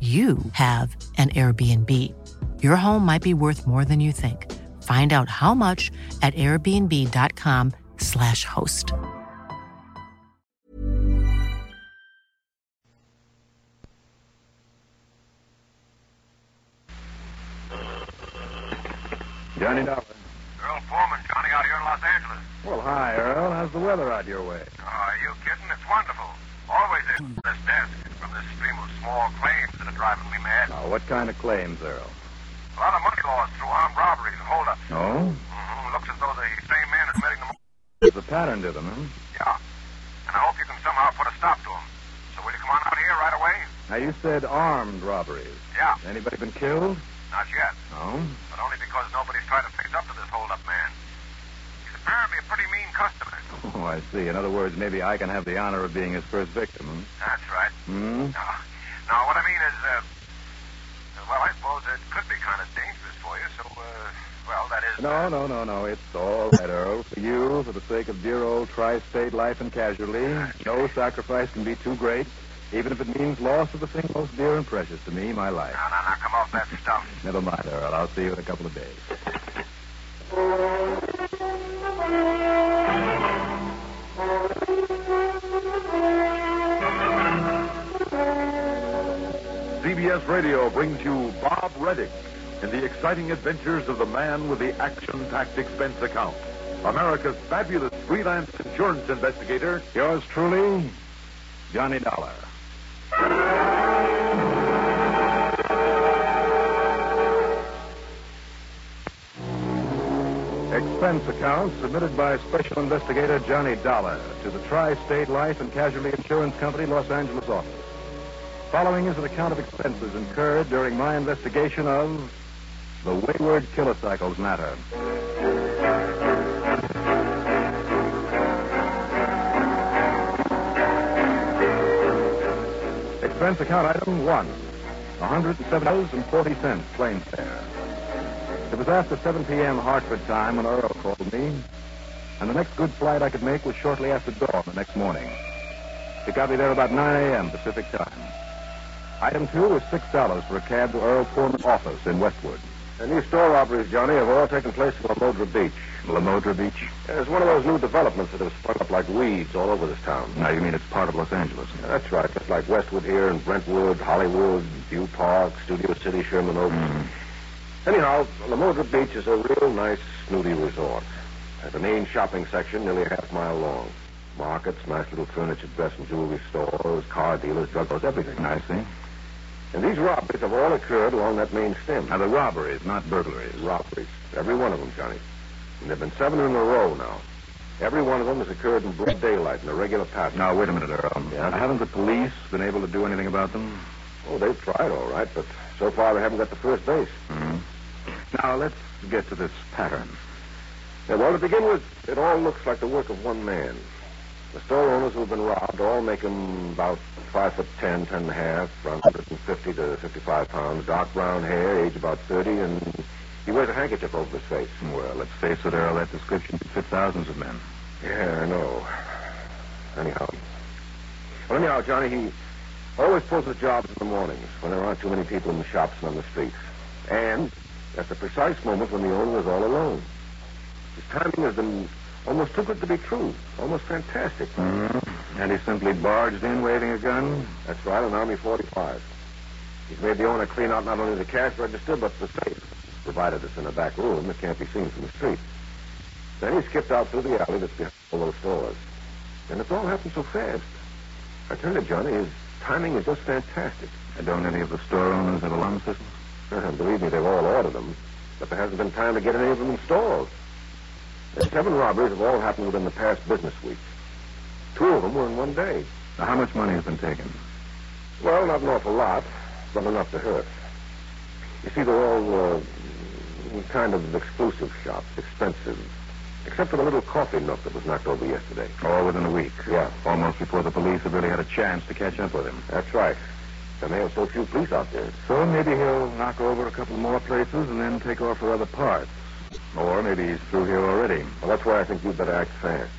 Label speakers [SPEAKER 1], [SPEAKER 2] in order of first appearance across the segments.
[SPEAKER 1] you have an Airbnb. Your home might be worth more than you think. Find out how much at airbnb.com/slash host.
[SPEAKER 2] Johnny Dollar.
[SPEAKER 3] Earl Foreman, Johnny, out here in Los Angeles.
[SPEAKER 2] Well, hi, Earl. How's the weather out your way?
[SPEAKER 3] Oh, are you kidding? It's wonderful. Always is this desk from this stream of small claims that are driving me mad.
[SPEAKER 2] Now, what kind of claims, Earl?
[SPEAKER 3] A lot of money lost through armed robberies and holdups.
[SPEAKER 2] Oh?
[SPEAKER 3] Mm-hmm. Looks as though the same man is committing them.
[SPEAKER 2] There's a pattern to them, huh?
[SPEAKER 3] Yeah. And I hope you can somehow put a stop to them. So will you come on out here right away?
[SPEAKER 2] Now, you said armed robberies.
[SPEAKER 3] Yeah.
[SPEAKER 2] Anybody been killed?
[SPEAKER 3] Not yet.
[SPEAKER 2] No.
[SPEAKER 3] But only because nobody's tried to face up to this holdup man. He's apparently a pretty mean customer.
[SPEAKER 2] Oh, I see. In other words, maybe I can have the honor of being his first victim, hmm?
[SPEAKER 3] That's right.
[SPEAKER 2] Hmm?
[SPEAKER 3] Now, now what I mean is, uh, well, I suppose it could be kind of dangerous for you, so, uh, well, that is...
[SPEAKER 2] No, no, no, no. It's all right, Earl. For you, for the sake of dear old tri-state life and casualty, no sacrifice can be too great, even if it means loss of the thing most dear and precious to me, my life.
[SPEAKER 3] Now, now, now, come off that stuff.
[SPEAKER 2] Never mind, Earl. I'll see you in a couple of days.
[SPEAKER 4] CBS Radio brings you Bob Readick in the exciting adventures of the man with the action-packed expense account. America's fabulous freelance insurance investigator.
[SPEAKER 2] Yours truly, Johnny Dollar. Expense account submitted by Special Investigator Johnny Dollar to the Tri State Life and Casualty Insurance Company, Los Angeles office. Following is an account of expenses incurred during my investigation of the Wayward Kilocycles matter. Expense account item one. $107.40 plane fare. It was after 7 p.m. Hartford time when Earl called me, and the next good flight I could make was shortly after dawn the next morning. It got me there about 9 a.m. Pacific time. Item two was $6 for a cab to Earl Foreman's office in Westwood.
[SPEAKER 5] The new store robberies, Johnny, have all taken place in Lamodra Beach.
[SPEAKER 2] Lamodra Beach?
[SPEAKER 5] It's one of those new developments that have sprung up like weeds all over this town.
[SPEAKER 2] Now, you mean it's part of Los Angeles?
[SPEAKER 5] That's right. Just like Westwood here and Brentwood, Hollywood, View Park, Studio City, Sherman Oaks. Mm-hmm. Anyhow, Lamodra Beach is a real nice, snooty resort. Has a main shopping section nearly a half mile long. Markets, nice little furniture, dress and jewelry stores, car dealers, drug stores, everything.
[SPEAKER 2] I see.
[SPEAKER 5] And these robberies have all occurred along that main stem.
[SPEAKER 2] Now, the robberies, not burglaries.
[SPEAKER 5] Robberies. Every one of them, Johnny. And there have been seven in a row now. Every one of them has occurred in broad daylight in a regular pattern.
[SPEAKER 2] Now, wait a minute, Earl.
[SPEAKER 5] Yeah?
[SPEAKER 2] Haven't the police been able to do anything about them?
[SPEAKER 5] Oh, they've tried, all right, but so far they haven't got the first base.
[SPEAKER 2] Hmm. Now, let's get to this pattern.
[SPEAKER 5] Yeah, well, to begin with, it all looks like the work of one man. The store owners who've been robbed all make him about five foot ten, ten and a half, around 150 to 55 pounds, dark brown hair, age about 30, and he wears a handkerchief over his face.
[SPEAKER 2] Well, let's face it, Earl, that description could fit thousands of men.
[SPEAKER 5] Yeah, I know. Anyhow. Well, anyhow, Johnny, he always pulls his jobs in the mornings when there aren't too many people in the shops and on the streets. And at the precise moment when the owner is all alone. His timing has been almost too good to be true. Almost fantastic.
[SPEAKER 2] Mm-hmm. And he simply barged in waving a gun?
[SPEAKER 5] That's right, an Army 45. He's made the owner clean out not only the cash register, but the safe, provided it's in a back room that can't be seen from the street. Then he skipped out through the alley that's behind all those stores. And it's all happened so fast. I tell you, Johnny, his timing is just fantastic.
[SPEAKER 2] And don't any of the store owners have alarm systems?
[SPEAKER 5] Uh, believe me, they've all ordered them. But there hasn't been time to get any of them installed. The seven robberies have all happened within the past business week. Two of them were in one day.
[SPEAKER 2] Now, how much money has been taken?
[SPEAKER 5] Well, not an awful lot, but enough to hurt. You see, they're all uh, kind of exclusive shops, expensive. Except for the little coffee nook that was knocked over yesterday.
[SPEAKER 2] All within a week.
[SPEAKER 5] Yeah.
[SPEAKER 2] Almost before the police have really had a chance to catch up with him.
[SPEAKER 5] That's right. There may have so few police out there.
[SPEAKER 2] So maybe he'll knock over a couple more places and then take off for other parts. Or maybe he's through here already.
[SPEAKER 5] Well, that's why I think you'd better act fast.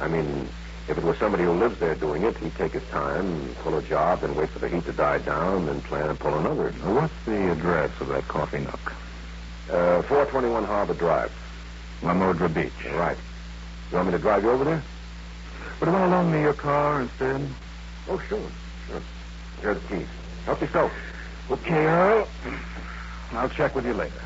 [SPEAKER 5] I mean, if it was somebody who lives there doing it, he'd take his time, pull a job, then wait for the heat to die down, then plan and pull another.
[SPEAKER 2] Now, what's the address of that coffee nook?
[SPEAKER 5] Uh, 421 Harbor Drive.
[SPEAKER 2] Lamodra Beach.
[SPEAKER 5] Right. You want me to drive you over there?
[SPEAKER 2] Would you want to loan me your car instead?
[SPEAKER 5] Oh, sure. Sure. Here's the keys. Help yourself.
[SPEAKER 2] Okay, Earl. I'll check with you later.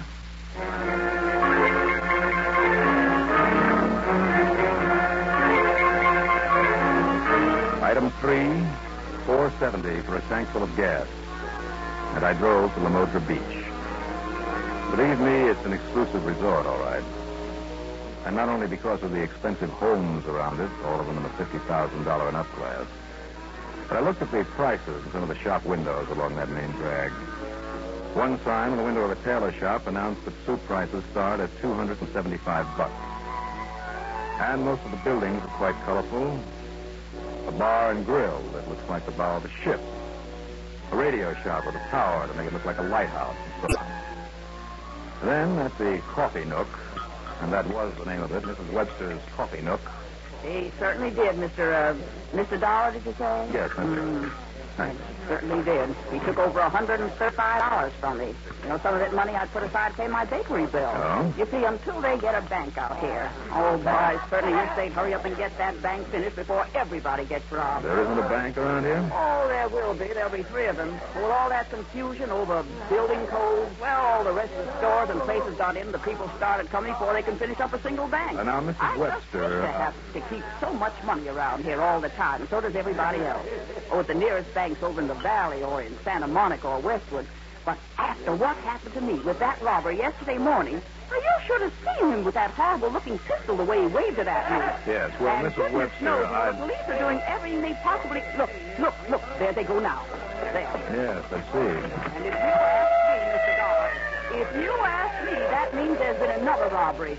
[SPEAKER 2] Three, 470 for a tank full of gas. And I drove to Lamodra Beach. Believe me, it's an exclusive resort, all right. And not only because of the expensive homes around it, all of them in the $50,000 and up class, but I looked at the prices in some of the shop windows along that main drag. One sign in the window of a tailor shop announced that suit prices start at 275 bucks. And most of the buildings are quite colorful. A bar and grill that looks like the bow of a ship. A radio shop with a tower to make it look like a lighthouse and so on. Then at the coffee nook, and that was the name of it, Mrs. Webster's Coffee Nook.
[SPEAKER 6] He certainly did, Mr. Uh, Mr. Dollar, did you say?
[SPEAKER 2] Yes, that's
[SPEAKER 6] Mm, Certainly did. He took over a $135 from me. You know, some of that money I put aside to pay my bakery bill.
[SPEAKER 2] Oh?
[SPEAKER 6] You see, until they get a bank out here. Oh, boy, I certainly wish they'd hurry up and get that bank finished before everybody gets robbed.
[SPEAKER 2] There isn't a bank around here?
[SPEAKER 6] Oh, there will be. There'll be three of them. With all that confusion over building codes, well, all the rest of the stores and places got in, the people started coming before they can finish up a single bank.
[SPEAKER 2] Uh, now, Mrs.
[SPEAKER 6] I
[SPEAKER 2] Webster,
[SPEAKER 6] just hate to
[SPEAKER 2] uh,
[SPEAKER 6] have to keep so much money around here all the time, and so does everybody else. Or at the nearest banks over in the valley or in Santa Monica or Westwood. But after what happened to me with that robber yesterday morning, well, you should have seen him with that horrible-looking pistol the way he waved it at me.
[SPEAKER 2] Yes, well,
[SPEAKER 6] and
[SPEAKER 2] Mrs. Webster,
[SPEAKER 6] knows
[SPEAKER 2] I-
[SPEAKER 6] the police are doing everything they possibly... Look, look, look. There they go now. There.
[SPEAKER 2] Yes, I see.
[SPEAKER 6] And if you ask me, Mr. Dollar, if you ask means there's been another robbery.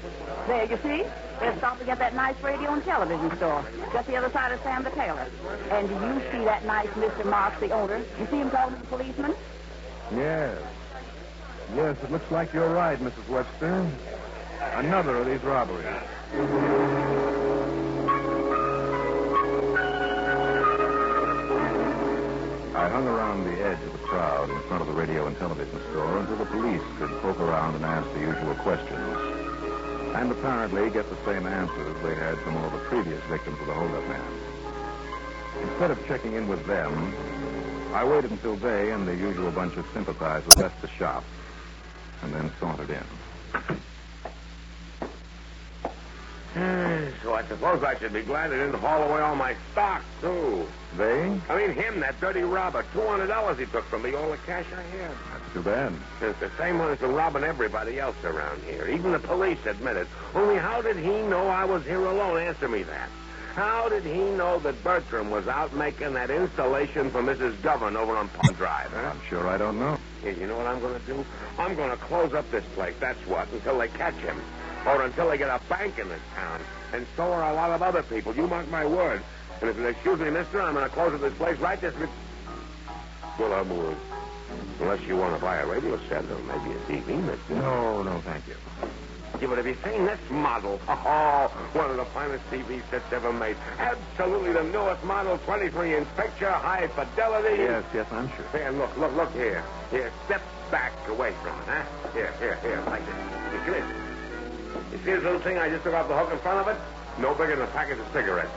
[SPEAKER 6] There, you see? They're stopping at that nice radio and television store, just the other side of Sam the Tailor. And do you see that nice Mr. Marks, the owner? You see him talking to the policeman?
[SPEAKER 2] Yes. Yes, it looks like you're right, Mrs. Webster. Another of these robberies. I hung around the edge of the crowd in front of the radio and television store until the police could poke around and ask the usual questions. And apparently get the same answers they had from all the previous victims of the holdup man. Instead of checking in with them, I waited until they and the usual bunch of sympathizers left the shop, and then sauntered in.
[SPEAKER 7] Hmm, so I suppose I should be glad they didn't haul away all my stock, too.
[SPEAKER 2] They?
[SPEAKER 7] I mean, him, that dirty robber. $200 he took from me, all the cash I had.
[SPEAKER 2] That's too bad.
[SPEAKER 7] It's the same one that's been robbing everybody else around here. Even the police admit it. Only how did he know I was here alone? Answer me that. How did he know that Bertram was out making that installation for Mrs. Govan over on Pond Drive, huh?
[SPEAKER 2] I'm sure I don't know.
[SPEAKER 7] You know what I'm going to do? I'm going to close up this place, that's what, until they catch him. Or until they get a bank in this town. And so are a lot of other people. You mark my word. And if you'll excuse me, mister, I'm going to close up this place right this minute. Well, I would. Unless you want to buy a radio set or maybe a TV, mister.
[SPEAKER 2] No, no, thank you.
[SPEAKER 7] Yeah, but have you seen this model? Oh, one of the finest TV sets ever made. Absolutely the newest model, 23-inch picture, high fidelity.
[SPEAKER 2] Yes, yes, I'm sure.
[SPEAKER 7] Here, look, look, look here. Here, step back away from it, huh? Here, here, here, like this. You see this? You see this little thing I just took off the hook in front of it? No bigger than a package of cigarettes.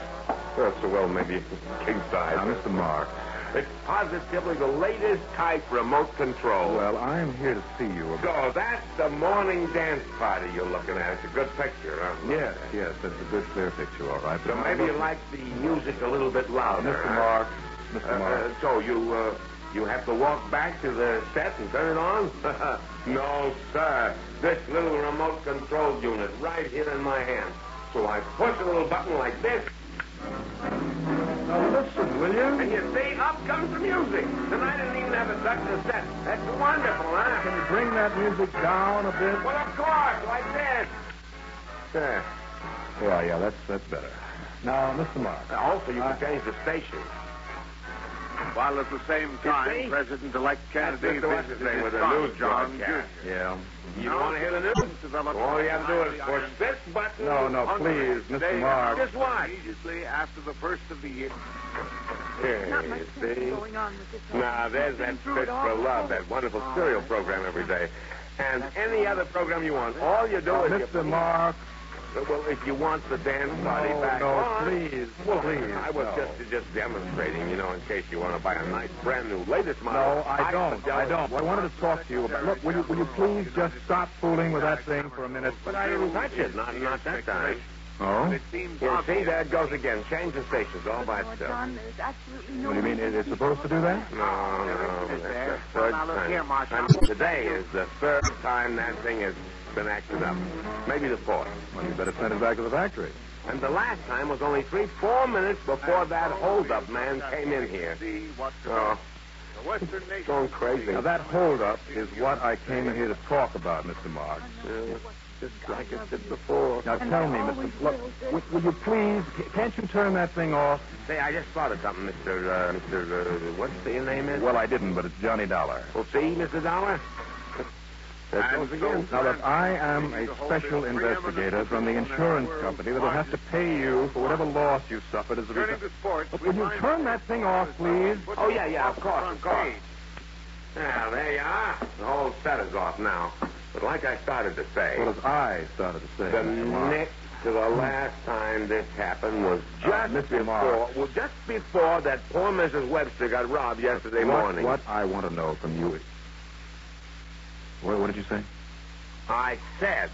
[SPEAKER 7] Well, so well, maybe king size.
[SPEAKER 2] Now, Mr. Mark.
[SPEAKER 7] It's positively the latest type remote control.
[SPEAKER 2] Well, I'm here to see you about...
[SPEAKER 7] So that's the morning dance party you're looking at. It's a good picture, huh?
[SPEAKER 2] Yes, yes, it's a good, clear picture, all right.
[SPEAKER 7] So maybe you like the music a little bit louder,
[SPEAKER 2] Mr.
[SPEAKER 7] huh?
[SPEAKER 2] Mark, Mr.
[SPEAKER 7] Uh,
[SPEAKER 2] Mark.
[SPEAKER 7] uh, so you, uh, you have to walk back to the set and turn it on? no, sir. This little remote control unit right here in my hand. So I push a little button like this,
[SPEAKER 2] Now, listen, will you?
[SPEAKER 7] and you see, up comes the music. And I didn't even have to touch the set. That's wonderful, huh?
[SPEAKER 2] Can you bring that music down a bit?
[SPEAKER 7] Well, of course, like this. There.
[SPEAKER 2] Yeah, yeah, that's that's better. Now, Mr. Mark.
[SPEAKER 7] Also, you uh, can change the station.
[SPEAKER 3] While at the same time, President-elect Kennedy
[SPEAKER 7] That's Mr. What's his
[SPEAKER 3] visited
[SPEAKER 7] name
[SPEAKER 3] his
[SPEAKER 7] with the
[SPEAKER 3] son,
[SPEAKER 7] news
[SPEAKER 3] John
[SPEAKER 7] broadcast.
[SPEAKER 3] Jr.
[SPEAKER 2] Yeah.
[SPEAKER 7] You want to hear the news?
[SPEAKER 3] Developed
[SPEAKER 7] All you have to do is push this button.
[SPEAKER 2] No, no, please, Mr.
[SPEAKER 3] day
[SPEAKER 2] Mark.
[SPEAKER 7] Just what?
[SPEAKER 3] Immediately after the first of the year.
[SPEAKER 7] Here,
[SPEAKER 6] Not much
[SPEAKER 7] see.
[SPEAKER 6] going on with this.
[SPEAKER 7] Now, there's that
[SPEAKER 6] Through
[SPEAKER 7] Fish
[SPEAKER 6] it all
[SPEAKER 7] for Love, that wonderful serial program every day. And any other program you want. All you do is...
[SPEAKER 2] Mr. Mark.
[SPEAKER 7] Well, if you want the dance party
[SPEAKER 2] No,
[SPEAKER 7] back
[SPEAKER 2] no,
[SPEAKER 7] on...
[SPEAKER 2] please,
[SPEAKER 7] Well,
[SPEAKER 2] please,
[SPEAKER 7] I was
[SPEAKER 2] no.
[SPEAKER 7] just just demonstrating, you know, in case you want to buy a nice brand new latest model.
[SPEAKER 2] No, I don't. I don't. I wanted to talk to you about. Look, will you, will you please just stop fooling with that thing for a minute?
[SPEAKER 7] But I didn't touch it. Not, not that time.
[SPEAKER 2] Oh?
[SPEAKER 3] It seems
[SPEAKER 7] You see,
[SPEAKER 3] obvious.
[SPEAKER 7] there it goes again. Change the stations all by itself.
[SPEAKER 6] John, there's absolutely no
[SPEAKER 2] What do you mean? It- It's supposed to do that?
[SPEAKER 7] No, no,
[SPEAKER 3] Is
[SPEAKER 7] that's
[SPEAKER 3] there?
[SPEAKER 7] the third
[SPEAKER 3] Now, look
[SPEAKER 7] time.
[SPEAKER 3] here, Marshal.
[SPEAKER 7] Today is the third time that thing has been acted up. Maybe the fourth.
[SPEAKER 2] Well, you better send it back to the factory.
[SPEAKER 7] And the last time was only three, four minutes before that holdup man came in here. Oh,
[SPEAKER 3] nation.
[SPEAKER 7] going crazy.
[SPEAKER 2] Now, that holdup is what I came in here to talk about, Mr. Marks.
[SPEAKER 7] Uh, just like I said before.
[SPEAKER 2] Now, tell me, Mr. Look, will, will you please, can't you turn that thing off?
[SPEAKER 7] Say, I just thought of something, Mr. Uh, Mr. Uh, what's the your name is?
[SPEAKER 2] Well, I didn't, but it's Johnny Dollar.
[SPEAKER 7] Well, see, Mr. Dollar? There it goes again.
[SPEAKER 2] Now, look, I am a special investigator from the insurance company that will have to pay you for whatever loss you suffered as a
[SPEAKER 3] Turning
[SPEAKER 2] result.
[SPEAKER 3] to sports,
[SPEAKER 2] Look,
[SPEAKER 3] we
[SPEAKER 2] will you turn that thing off, please?
[SPEAKER 7] Oh, yeah, yeah, of course, of course.
[SPEAKER 3] page.
[SPEAKER 7] Now, there you are. The whole set is off now. But like I started to say,
[SPEAKER 2] Well, as I started to say,
[SPEAKER 7] the next to the last time this happened was
[SPEAKER 2] Uh,
[SPEAKER 7] just
[SPEAKER 2] Mr.
[SPEAKER 7] before,
[SPEAKER 2] Mark.
[SPEAKER 7] well, just before that poor Mrs. Webster got robbed yesterday
[SPEAKER 2] what,
[SPEAKER 7] morning.
[SPEAKER 2] What I want to know from you is... What, what did you say?
[SPEAKER 7] I said,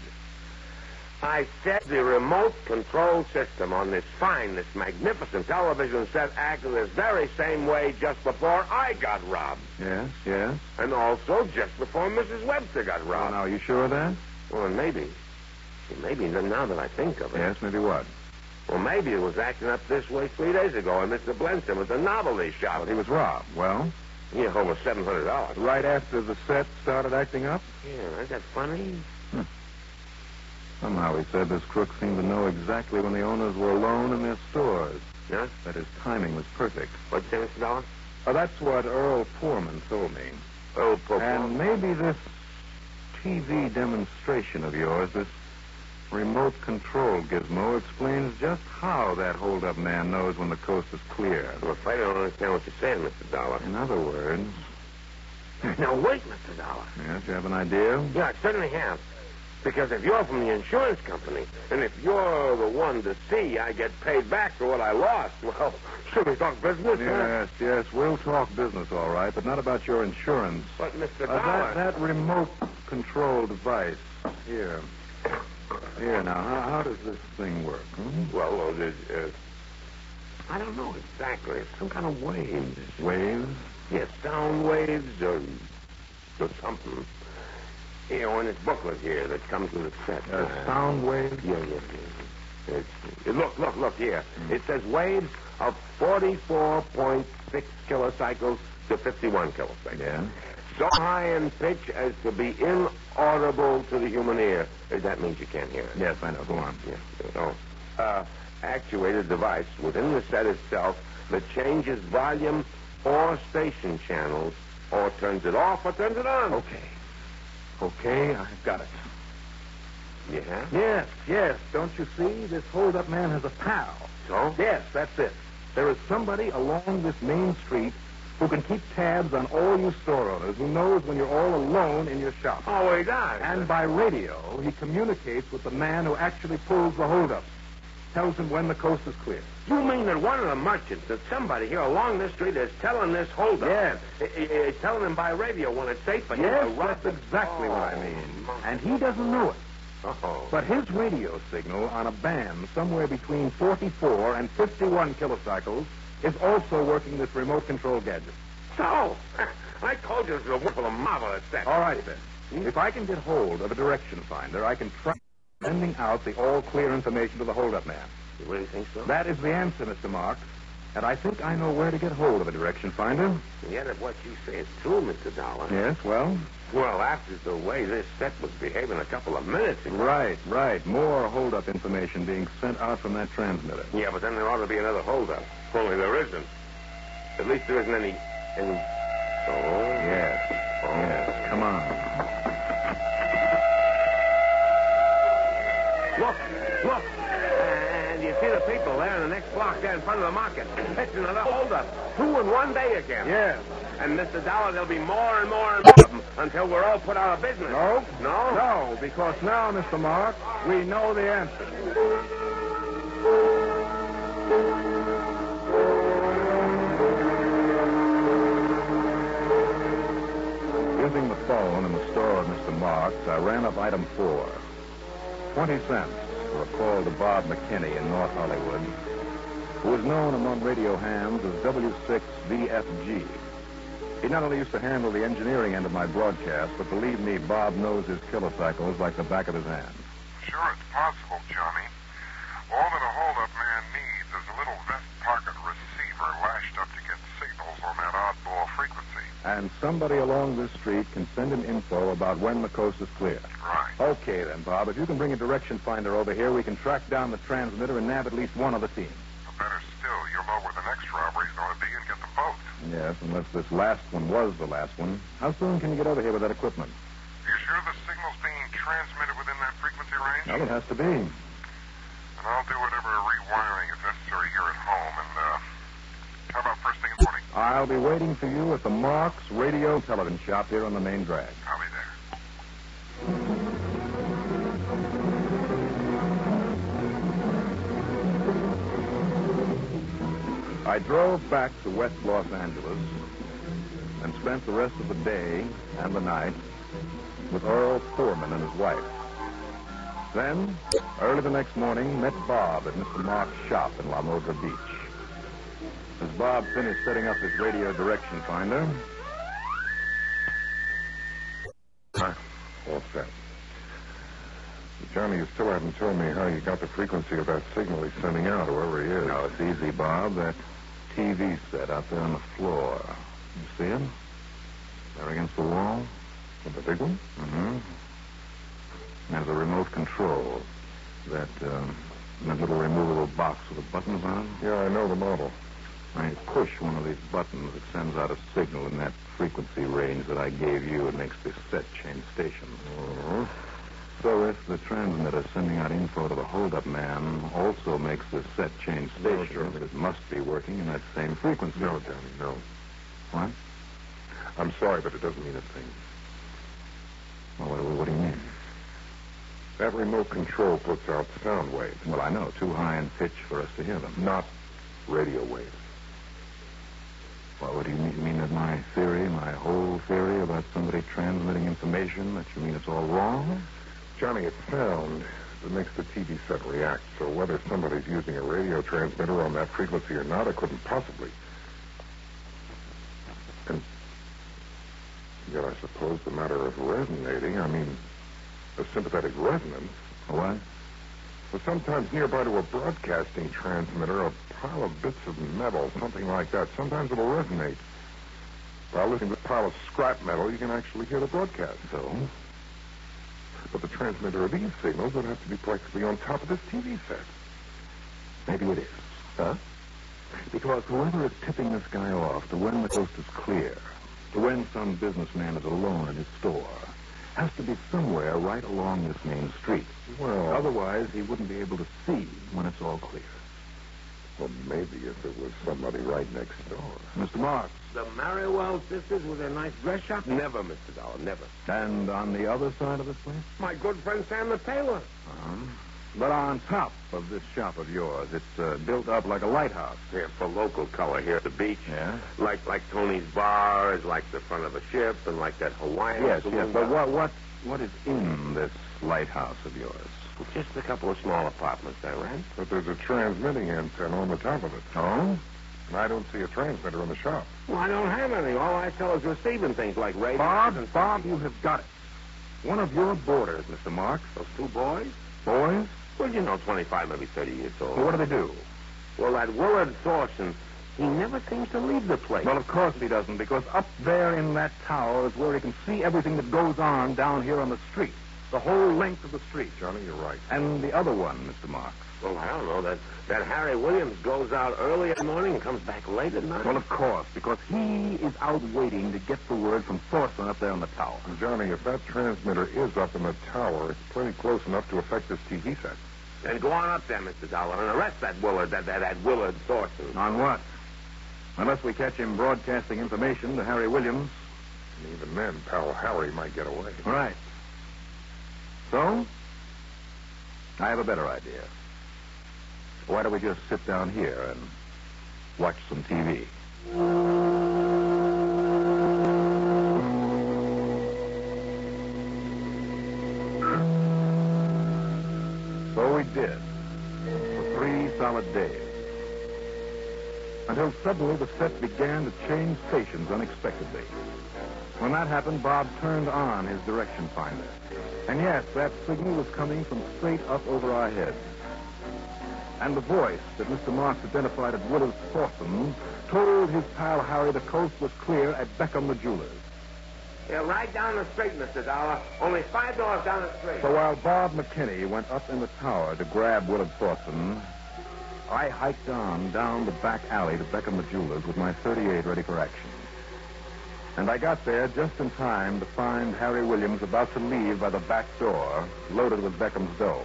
[SPEAKER 7] I said the remote control system on this fine, this magnificent television set acted this very same way just before I got robbed.
[SPEAKER 2] Yes, yes.
[SPEAKER 7] And also just before Mrs. Webster got robbed.
[SPEAKER 2] now, are you sure of that?
[SPEAKER 7] Well, and maybe, maybe now that I think of it.
[SPEAKER 2] Yes, maybe what?
[SPEAKER 7] Well, maybe it was acting up this way three days ago and Mr. Blenson was the novelty shop.
[SPEAKER 2] Well, he was robbed. Well,
[SPEAKER 7] Yeah, over seven hundred dollars.
[SPEAKER 2] right after the set started acting up?
[SPEAKER 7] Yeah, isn't that funny? Hmm.
[SPEAKER 2] Somehow he said this crook seemed to know exactly when the owners were alone in their stores.
[SPEAKER 7] Yeah?
[SPEAKER 2] That his timing was perfect.
[SPEAKER 7] What's say, Mr. Dollar?
[SPEAKER 2] Uh, that's what Earl Foreman told me.
[SPEAKER 7] Oh, poor
[SPEAKER 2] And maybe this TV demonstration of yours, this remote control gizmo, explains just how that hold-up man knows when the coast is clear.
[SPEAKER 7] I'm afraid I don't understand what you're saying, Mr. Dollar.
[SPEAKER 2] In other words,
[SPEAKER 7] Now, wait, Mr. Dollar.
[SPEAKER 2] yes, you have an idea?
[SPEAKER 7] Yeah, I certainly have. Because if you're from the insurance company, and if you're the one to see I get paid back for what I lost, well, should we talk business? huh?
[SPEAKER 2] Yes, yes, we'll talk business, all right, but not about your insurance.
[SPEAKER 7] But, Mr.
[SPEAKER 2] Uh,
[SPEAKER 7] Dollar...
[SPEAKER 2] that, that remote control device, here. Here, now, how, how does this thing work? Hmm?
[SPEAKER 7] Well, uh, there's, uh, I don't know exactly. It's some kind of waves.
[SPEAKER 2] Waves?
[SPEAKER 7] Yes, sound waves or, or something. You know, in this booklet here that comes with the set.
[SPEAKER 2] Uh, sound waves?
[SPEAKER 7] Yeah, yeah, yeah. It's, uh, look, look, look here.
[SPEAKER 2] Hmm.
[SPEAKER 7] It says waves of 44.6 kilocycles to 51 kilocycles.
[SPEAKER 2] Yeah.
[SPEAKER 7] so high in pitch as to be inaudible to the human ear. That means you can't hear it.
[SPEAKER 2] Yes, I know. Go on.
[SPEAKER 7] Yeah, know. Uh, actuated device within the set itself that changes volume or station channels or turns it off or turns it on.
[SPEAKER 2] Okay. Okay, I've got it.
[SPEAKER 7] Yeah?
[SPEAKER 2] Yes, yes. Don't you see? This hold-up man has a pal.
[SPEAKER 7] So?
[SPEAKER 2] Yes, that's it. There is somebody along this main street who can keep tabs on all you store owners, who knows when you're all alone in your shop.
[SPEAKER 7] Oh, he does.
[SPEAKER 2] And by radio, he communicates with the man who actually pulls the holdup. Tells him when the coast is clear.
[SPEAKER 7] You mean that one of the merchants, that somebody here along this street is telling this holdup?
[SPEAKER 2] Yes.
[SPEAKER 7] I- telling him by radio when it's safe for him
[SPEAKER 2] Yes,
[SPEAKER 7] to
[SPEAKER 2] that's exactly what I
[SPEAKER 7] Oh,
[SPEAKER 2] mean. And he doesn't know it.
[SPEAKER 7] Oh.
[SPEAKER 2] But his radio signal on a band somewhere between 44 and 51 kilocycles is also working this remote control gadget.
[SPEAKER 7] So, I told you this was a wonderful, marvelous set.
[SPEAKER 2] All right, then. If I can get hold of a direction finder, I can try sending out the all clear information to the holdup man.
[SPEAKER 7] You really think so?
[SPEAKER 2] That is the answer, Mr. Marks. And I think I know where to get hold of a direction finder.
[SPEAKER 7] Yet if what you say is true, Mr. Dollar.
[SPEAKER 2] Yes, well?
[SPEAKER 7] Well, after the way this set was behaving a couple of minutes ago.
[SPEAKER 2] Right, right. More holdup information being sent out from that transmitter.
[SPEAKER 7] Yeah, but then there ought to be another holdup. Only there isn't. At least there isn't any. any... Oh.
[SPEAKER 2] Yes, Oh. yes. Come on.
[SPEAKER 7] Look, look. See the people there in the next block there in front of the market. It's another holdup. Two in one day again.
[SPEAKER 2] Yes.
[SPEAKER 7] And Mr. Dollar, there'll be more and more and more of them until we're all put out of business.
[SPEAKER 2] No?
[SPEAKER 7] No?
[SPEAKER 2] No, because now, Mr. Marks, we know the answer. Using the phone in the store of Mr. Marks, I ran up item four. Twenty cents for a call to Bob McKinney in North Hollywood, who was known among radio hams as W6VFG. He not only used to handle the engineering end of my broadcast, but believe me, Bob knows his killer kilocycles like the back of his hand.
[SPEAKER 3] Sure, it's possible, Johnny. All that a hold-up man needs is a little vest pocket receiver lashed up to get signals on that oddball frequency.
[SPEAKER 2] And somebody along this street can send him info about when the coast is clear. Okay, then, Bob. If you can bring a direction finder over here, we can track down the transmitter and nab at least one of the team.
[SPEAKER 3] Better still, you'll know where the next robbery's going to be and get the boat.
[SPEAKER 2] Yes, unless this last one was the last one. How soon can you get over here with that equipment?
[SPEAKER 3] Are you sure the signal's being transmitted within that frequency range?
[SPEAKER 2] Well, it has to be.
[SPEAKER 3] And I'll do whatever rewiring is necessary here at home. And, uh, how about first thing in the morning?
[SPEAKER 2] I'll be waiting for you at the Marks Radio Television Shop here on the main drag.
[SPEAKER 3] I'll
[SPEAKER 2] I drove back to West Los Angeles and spent the rest of the day and the night with Earl Foreman and his wife. Then, early the next morning, met Bob at Mr. Mark's shop in La Modra Beach. As Bob finished setting up his radio direction finder,
[SPEAKER 4] All set. Johnny, you still haven't told me how you got the frequency of that signal he's sending out, whoever he is.
[SPEAKER 2] now it's easy, Bob. That TV set out there on the floor. You see it? There against the wall?
[SPEAKER 4] The big one?
[SPEAKER 2] Mm-hmm. There's a remote control. That, um, that little removable box with the buttons on it.
[SPEAKER 4] Yeah, I know the model.
[SPEAKER 2] When you push one of these buttons, it sends out a signal in that frequency range that I gave you. It makes this set change stations.
[SPEAKER 4] Uh-huh.
[SPEAKER 2] So if the transmitter sending out info to the holdup man also makes this set change
[SPEAKER 4] No,
[SPEAKER 2] stations,
[SPEAKER 4] Johnny.
[SPEAKER 2] it must be working in that same frequency.
[SPEAKER 4] No, Johnny, no.
[SPEAKER 2] What?
[SPEAKER 4] I'm sorry, but it doesn't mean a thing.
[SPEAKER 2] Well, what, what do you mean?
[SPEAKER 4] That remote control puts out sound waves,
[SPEAKER 2] Well, I know. Too high in pitch for us to hear them.
[SPEAKER 4] not radio waves.
[SPEAKER 2] Well, what do you mean? You mean that my theory, my whole theory about somebody transmitting information, that you mean it's all wrong?
[SPEAKER 4] Johnny, it's sound that makes the TV set react. So whether somebody's using a radio transmitter on that frequency or not, it couldn't possibly. And yet, I suppose the matter of resonating, I mean, a sympathetic resonance,
[SPEAKER 2] What?
[SPEAKER 4] was sometimes nearby to a broadcasting transmitter, a pile of bits of metal, something like that. Sometimes it'll resonate.
[SPEAKER 2] While listening to the pile of scrap metal, you can actually hear the broadcast.
[SPEAKER 4] So?
[SPEAKER 2] But the transmitter of these signals would have to be practically on top of this TV set.
[SPEAKER 4] Maybe it is. Huh?
[SPEAKER 2] Because whoever is tipping this guy off to when the coast is clear, to when some businessman is alone in his store, has to be somewhere right along this main street.
[SPEAKER 4] Well-
[SPEAKER 2] otherwise he wouldn't be able to see when it's all clear.
[SPEAKER 8] Well, maybe if it was somebody right next door.
[SPEAKER 2] Mr. Marks,
[SPEAKER 7] The Marrowell sisters with their nice dress shop? Never, Mr. Dollar, never.
[SPEAKER 2] and on the other side of the place?
[SPEAKER 7] My good friend Sam the tailor.
[SPEAKER 2] Uh-huh. But on top of this shop of yours, it's uh, built up like a lighthouse.
[SPEAKER 7] Yeah, for local color here at the beach.
[SPEAKER 2] Yeah?
[SPEAKER 7] Like like Tony's bar is like the front of a ship, and like that Hawaiian
[SPEAKER 2] Yes, yes. But what, what, what is in this lighthouse of yours?
[SPEAKER 7] Just a couple of small apartments I rent.
[SPEAKER 8] But there's a transmitting antenna on the top of it.
[SPEAKER 2] Oh?
[SPEAKER 8] And I don't see a transmitter in the shop.
[SPEAKER 7] Well, I don't have any. All I sell is receiving things like radios
[SPEAKER 2] Bob,
[SPEAKER 7] and
[SPEAKER 2] Bob, you have got it. One of your boarders, Mr. Marks.
[SPEAKER 7] Those two boys?
[SPEAKER 2] Boys?
[SPEAKER 7] Well, you know, 25, maybe 30 years old.
[SPEAKER 2] Well, what do they do?
[SPEAKER 7] Well, that Willard Thorson, he never seems to leave the place.
[SPEAKER 2] Well, of course he doesn't, because up there in that tower is where he can see everything that goes on down here on the street. The whole length of the street.
[SPEAKER 8] Johnny, you're right.
[SPEAKER 2] And the other one, Mr. Marks.
[SPEAKER 7] Well, I don't know. That, that Harry Williams goes out early in the morning and comes back late at night.
[SPEAKER 2] Well, of course, because he is out waiting to get the word from Thorson up there on the tower.
[SPEAKER 8] Johnny, if that transmitter is up in the tower, it's plenty close enough to affect this TV set.
[SPEAKER 7] Then go on up there, Mr. Dollar, and arrest that Willard, that, that, that Willard Thorson.
[SPEAKER 2] On what? Unless we catch him broadcasting information to Harry Williams.
[SPEAKER 8] And even then, pal Harry might get away.
[SPEAKER 2] Right. So, I have a better idea. Why don't we just sit down here and watch some TV? So we did. For three solid days. Until suddenly the set began to change stations unexpectedly. When that happened, Bob turned on his direction finder. And yes, that signal was coming from straight up over our heads. And the voice that Mr. Marks identified as Willard Thorson told his pal Harry the coast was clear at Beckham the jeweler's.
[SPEAKER 7] Yeah, right down the street, Mr. Dollar. Only five doors down the street.
[SPEAKER 2] So while Bob McKinney went up in the tower to grab Willard Thorson, I hiked on down the back alley to Beckham the jeweler's with my 38 ready for action. And I got there just in time to find Harry Williams about to leave by the back door, loaded with Beckham's dough.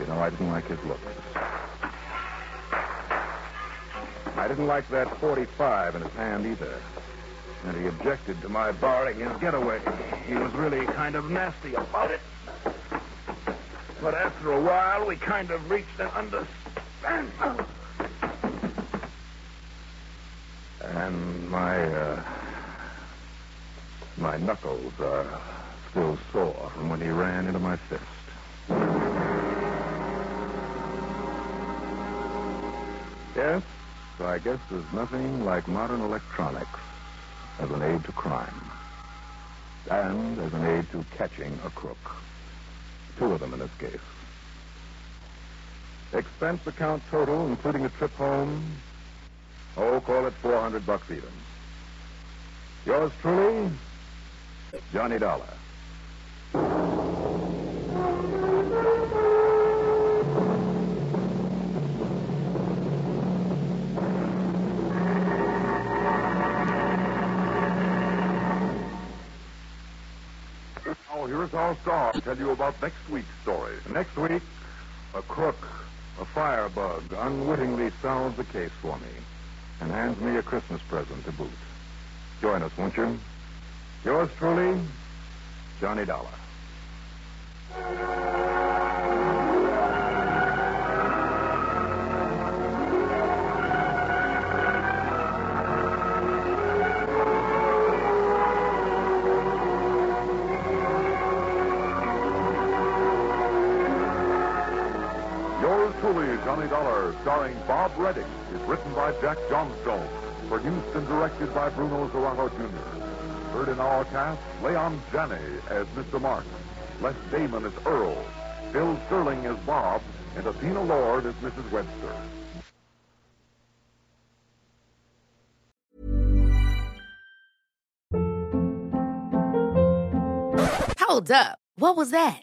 [SPEAKER 2] You know, I didn't like his looks. I didn't like that 45 in his hand either. And he objected to my borrowing his getaway. He was really kind of nasty about it. But after a while, we kind of reached an understanding. And my, uh, my knuckles are still sore from when he ran into my fist. Yes, I guess there's nothing like modern electronics as an aid to crime. And as an aid to catching a crook. Two of them in this case. Expense account total, including a trip home. Oh, call it 400 bucks even. Yours truly, Johnny Dollar.
[SPEAKER 8] Our star tell you about next week's story.
[SPEAKER 2] Next week, a crook, a firebug, unwittingly solves the case for me and hands me a Christmas present to boot. Join us, won't you? Yours truly, Johnny Dollar.
[SPEAKER 8] starring Bob Readick, is written by Jack Johnstone, produced and directed by Bruno Zirato Jr. Heard in our cast, Leon Janney as Mr. Martin. Les Damon as Earl, Bill Sterling as Bob, and Athena Lorde as Mrs. Webster.
[SPEAKER 9] Hold up. What was that?